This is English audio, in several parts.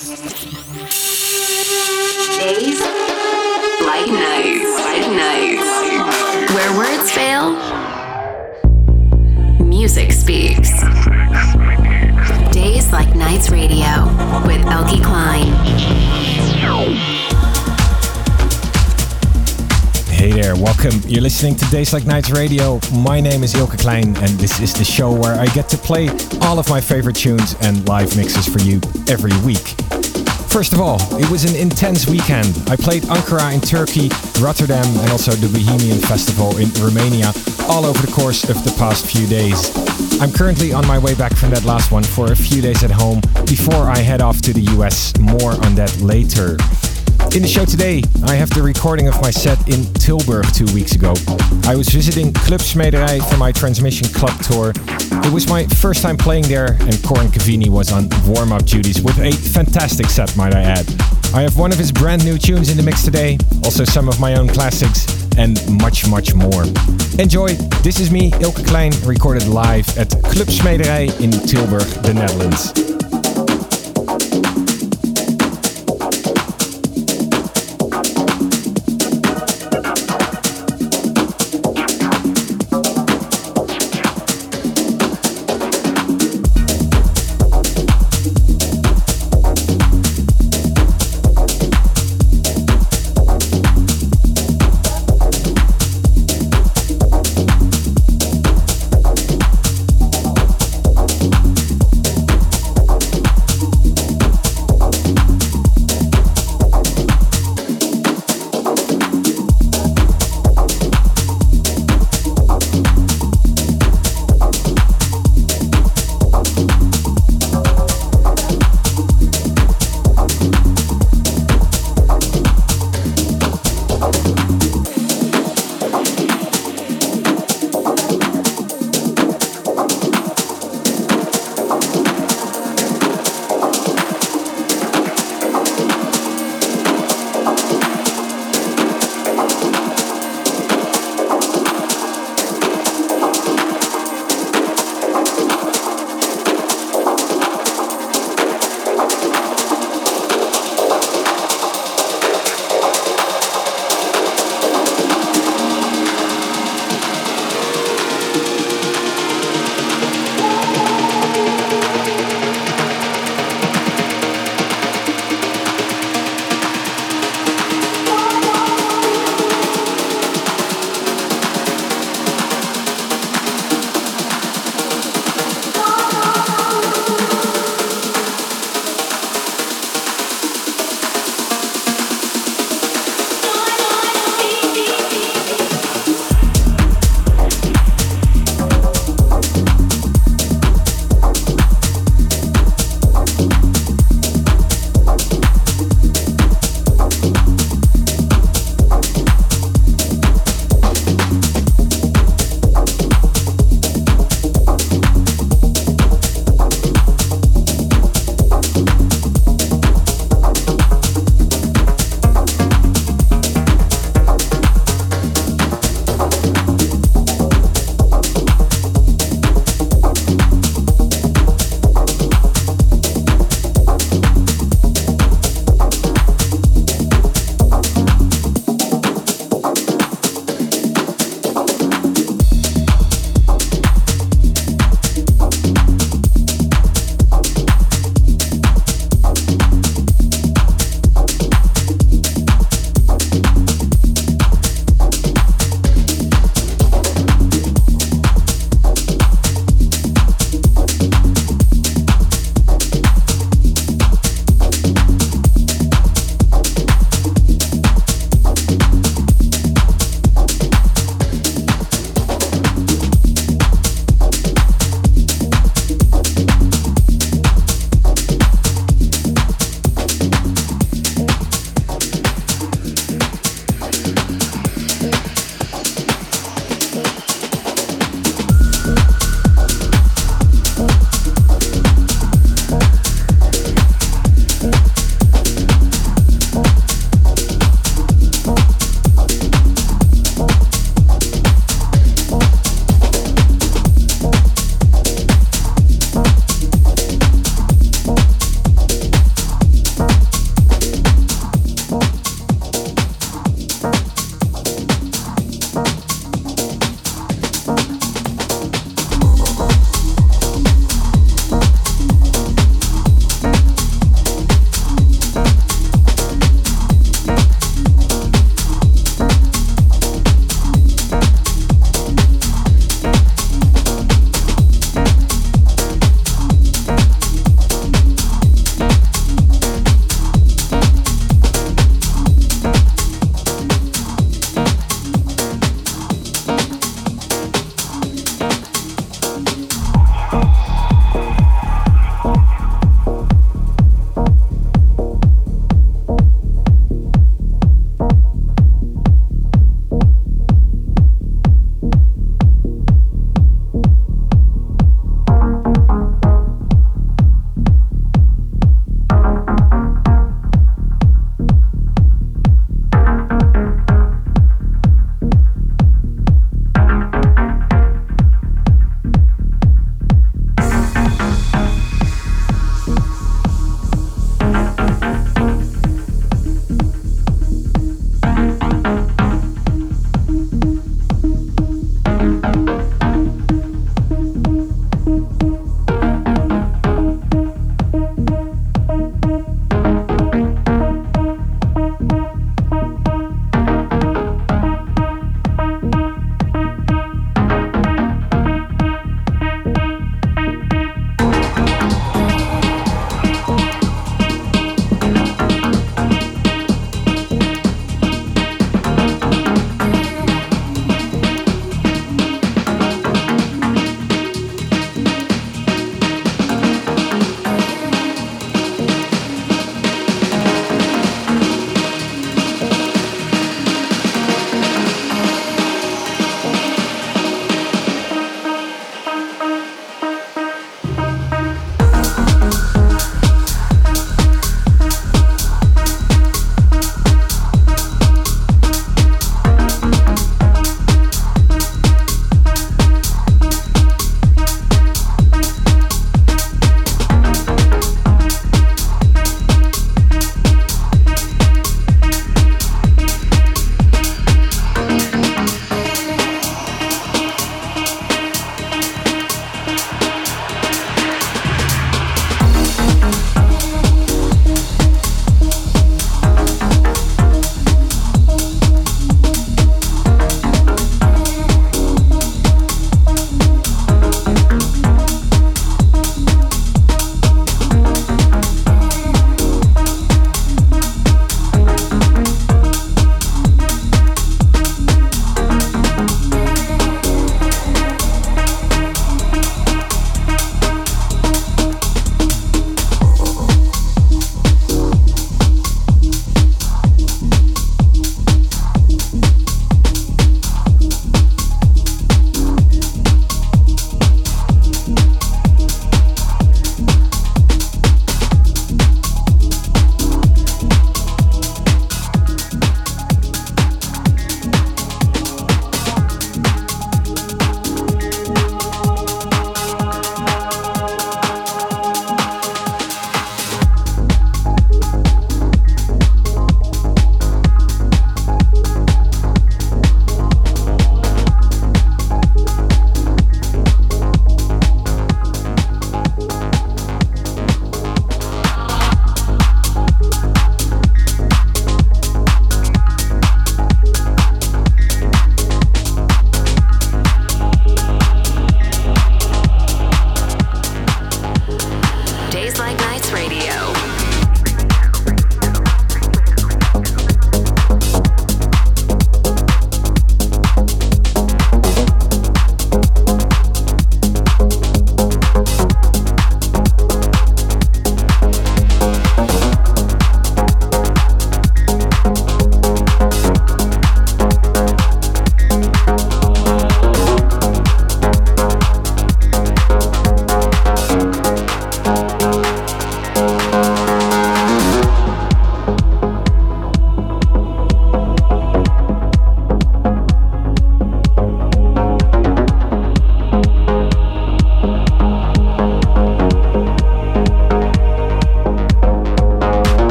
Days like nights. Where words fail, music speaks. Days like nights radio with Eelke Kleijn. Hey there, welcome. You're listening to Days Like Nights Radio. My name is Eelke Kleijn, and this is the show where I get to play all of my favorite tunes and live mixes for you every week. First of all, it was an intense weekend. I played Ankara in Turkey, Rotterdam, and also the Bohemian Festival in Romania, all over the course of the past few days. I'm currently on my way back from that last one for a few days at home before I head off to the US. More on that later. In the show today, I have the recording of my set in Tilburg two weeks ago. I was visiting Club Smederij for my Transmission Club tour. It was my first time playing there, and Corren Cavini was on warm up duties with a fantastic set, might I add. I have one of his brand new tunes in the mix today, also some of my own classics, and much, much more. Enjoy! This is me, Eelke Kleijn, recorded live at Club Smederij in Tilburg, the Netherlands.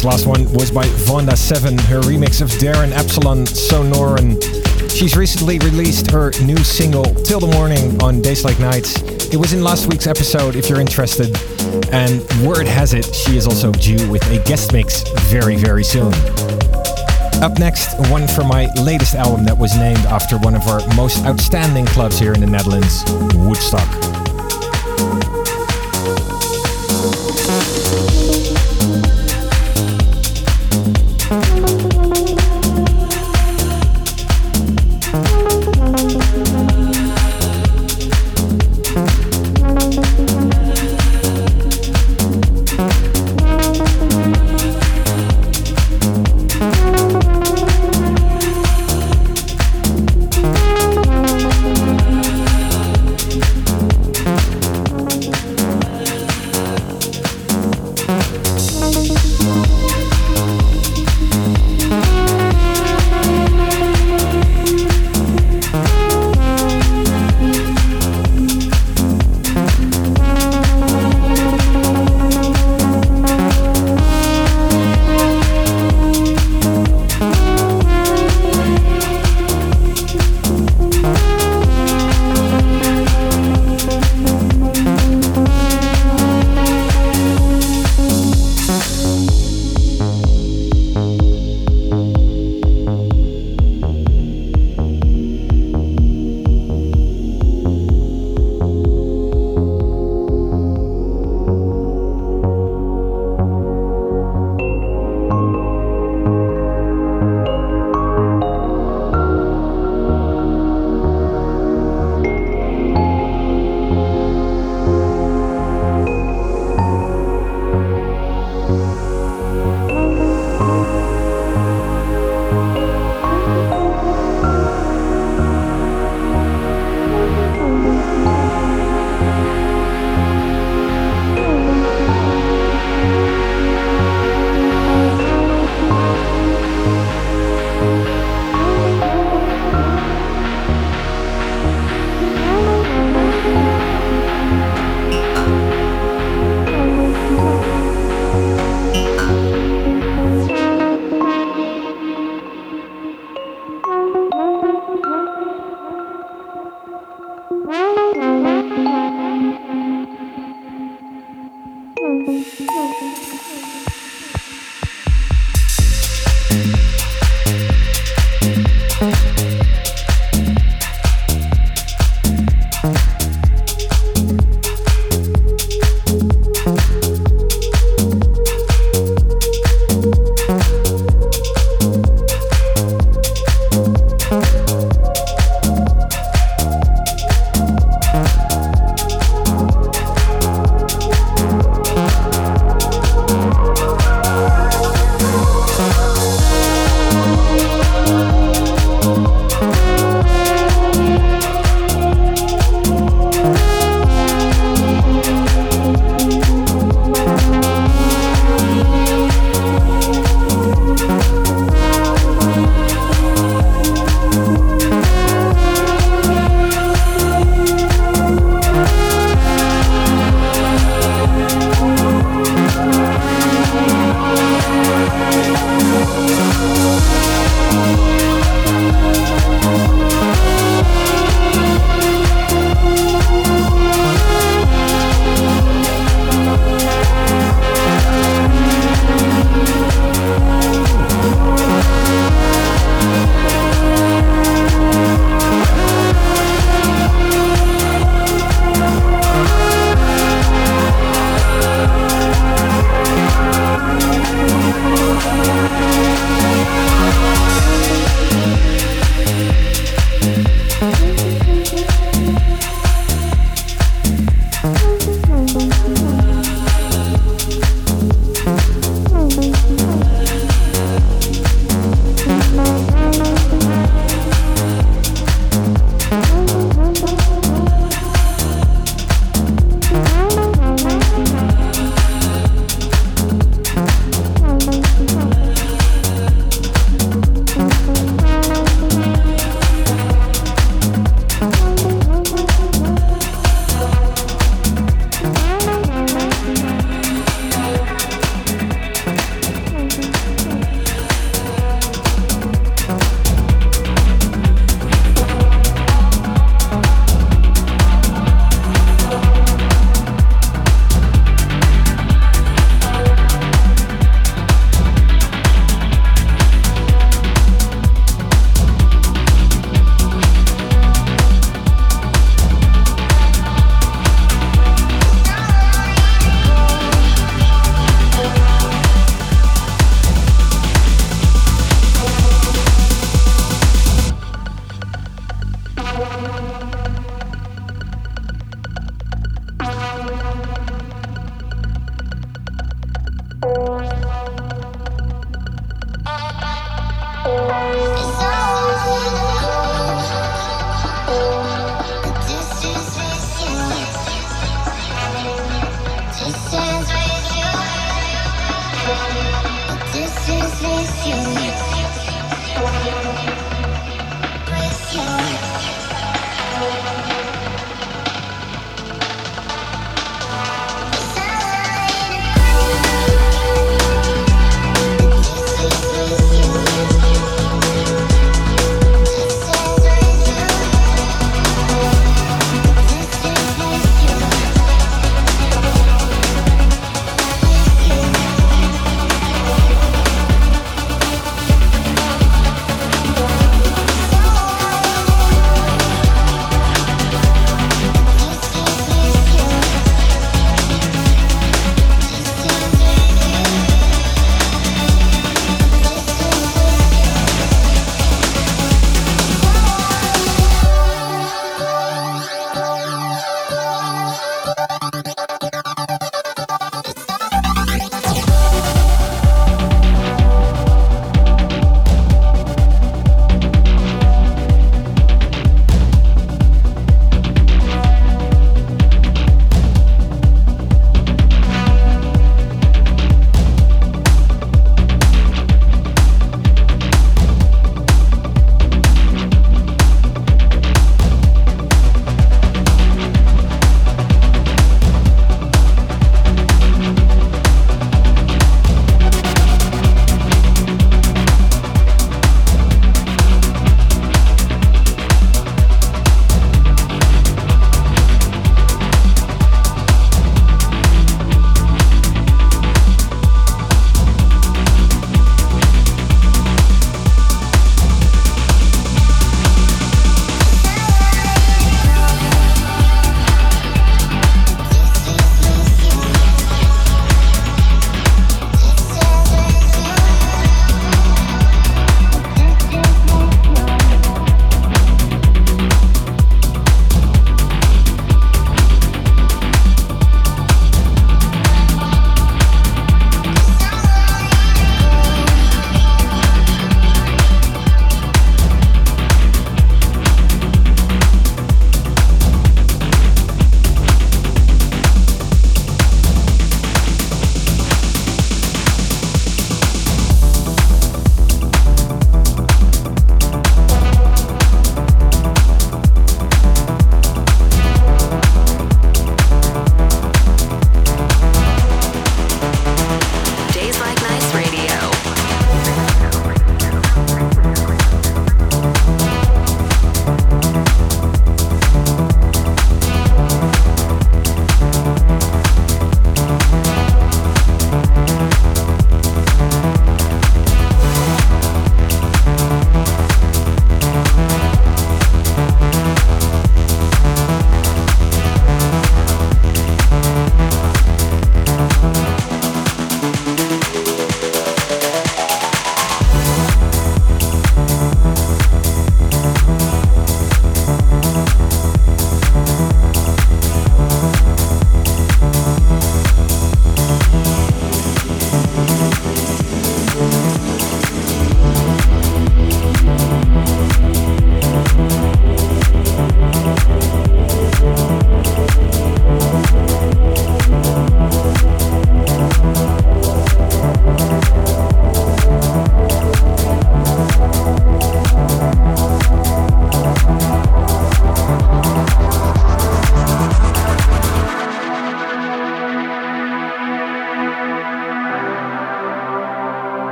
This last one was by Vonda7, her remix of Darin Epsilon Sonoran. She's recently released her new single, Till the Morning, on Days Like Nights. It was in last week's episode if you're interested. And word has it, she is also due with a guest mix very, very soon. Up next, one from my latest album that was named after one of our most outstanding clubs here in the Netherlands, Woodstock.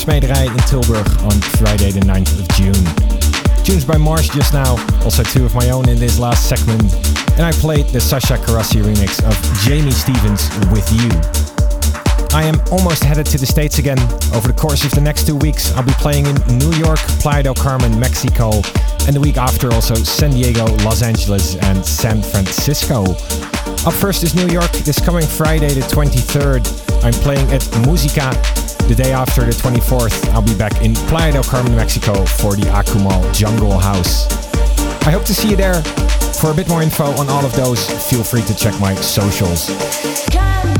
Smederij in Tilburg on Friday, the 9th of June. Tunes by Marsh just now, also two of my own in this last segment. And I played the Sasha Carassi remix of Jamie Stevens with You. I am almost headed to the States again. Over the course of the next two weeks, I'll be playing in New York, Playa del Carmen, Mexico, and the week after also San Diego, Los Angeles, and San Francisco. Up first is New York. This coming Friday, the 23rd, I'm playing at Musica. The day after, the 24th, I'll be back in Playa del Carmen, Mexico for the Akumal Jungle House. I hope to see you there. For a bit more info on all of those, feel free to check my socials. I'm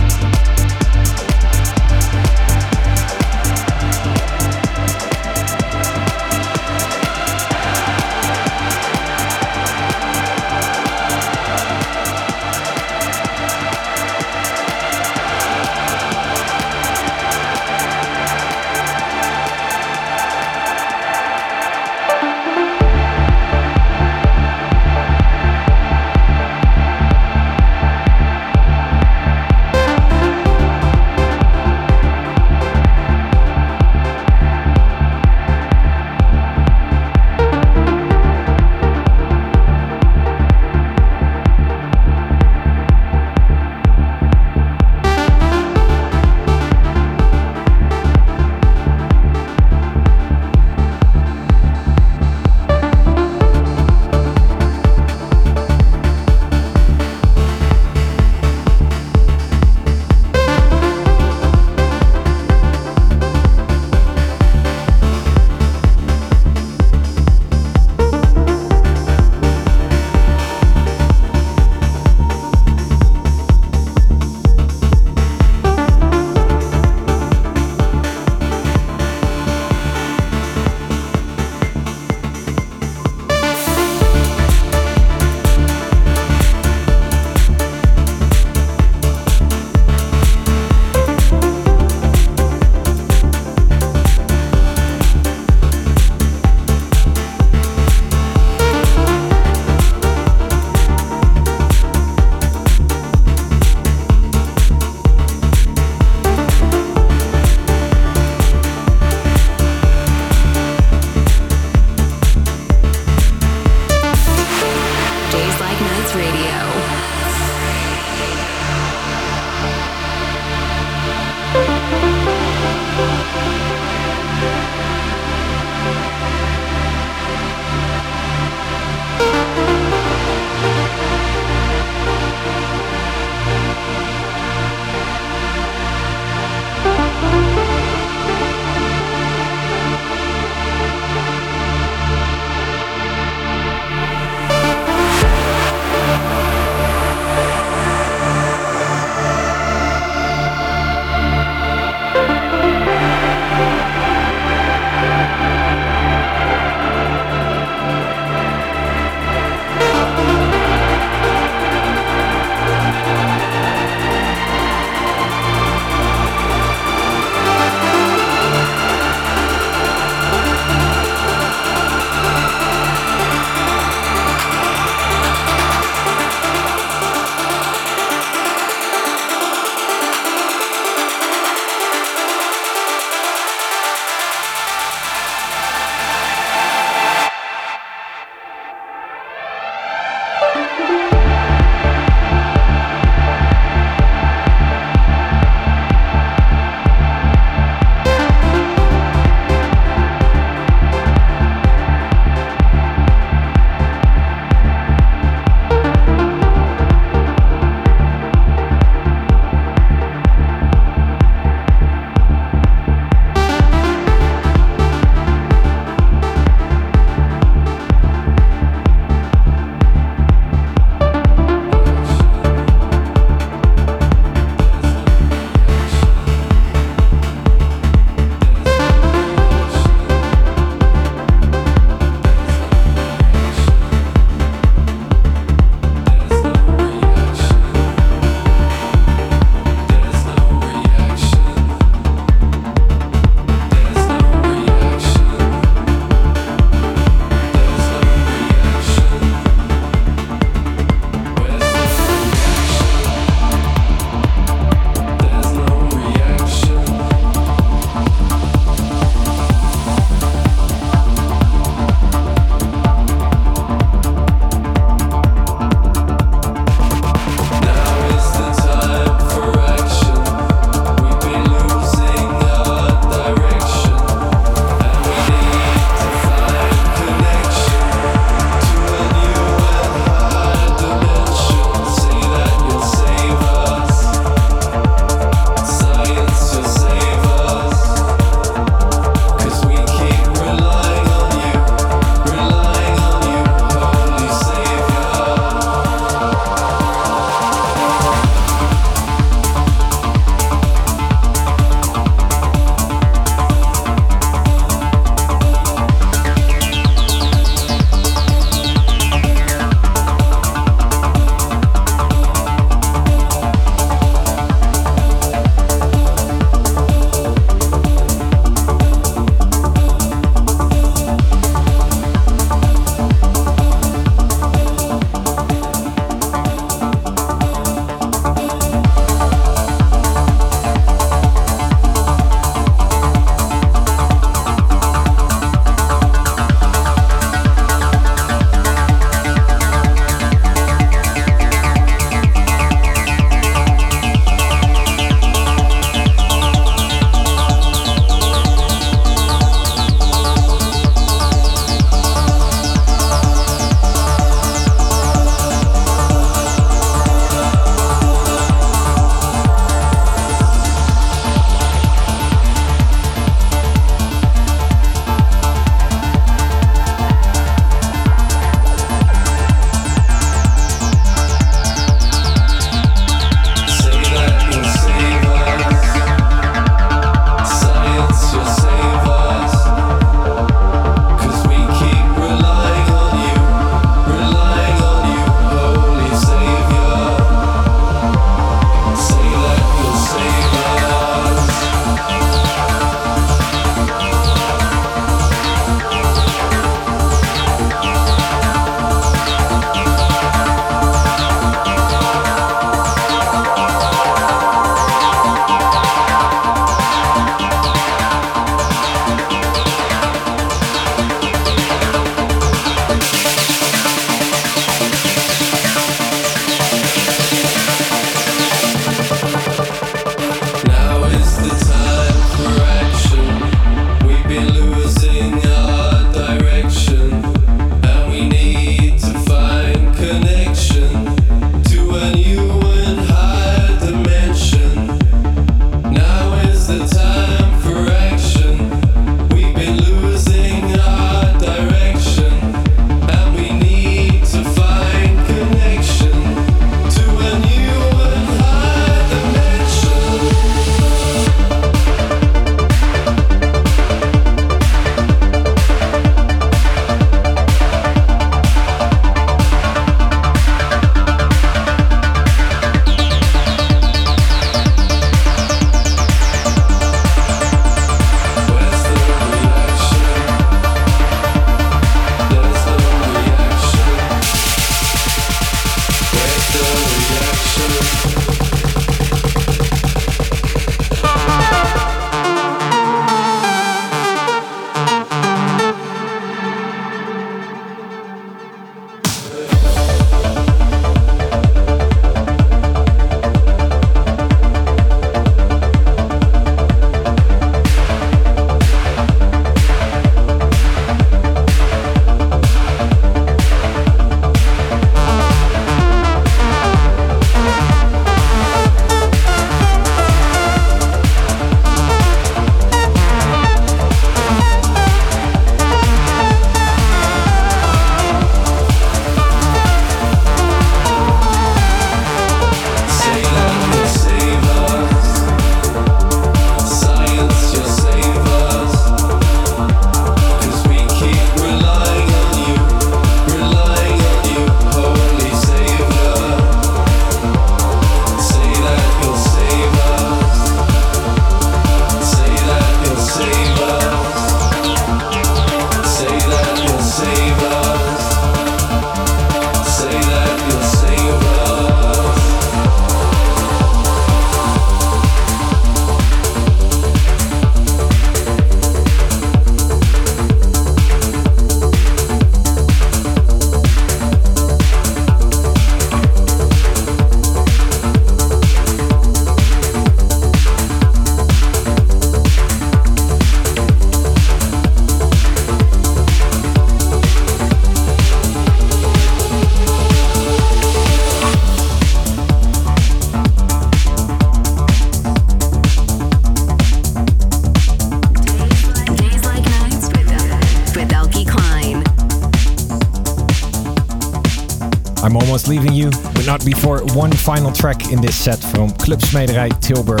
not before one final track in this set from Clubsmederij Tilburg.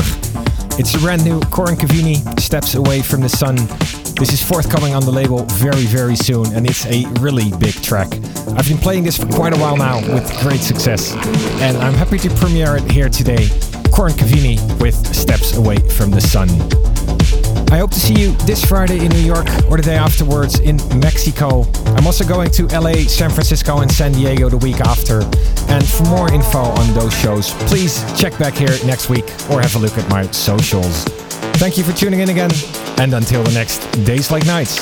It's a brand new Corren Cavini, Steps Away from the Sun. This is forthcoming on the label very, very soon, and it's a really big track. I've been playing this for quite a while now with great success, and I'm happy to premiere it here today. Corren Cavini with Steps Away from the Sun. I hope to see you this Friday in New York or the day afterwards in Mexico. I'm also going to LA, San Francisco, and San Diego the week after. And for more info on those shows, please check back here next week or have a look at my socials. Thank you for tuning in again, and until the next Days Like Nights.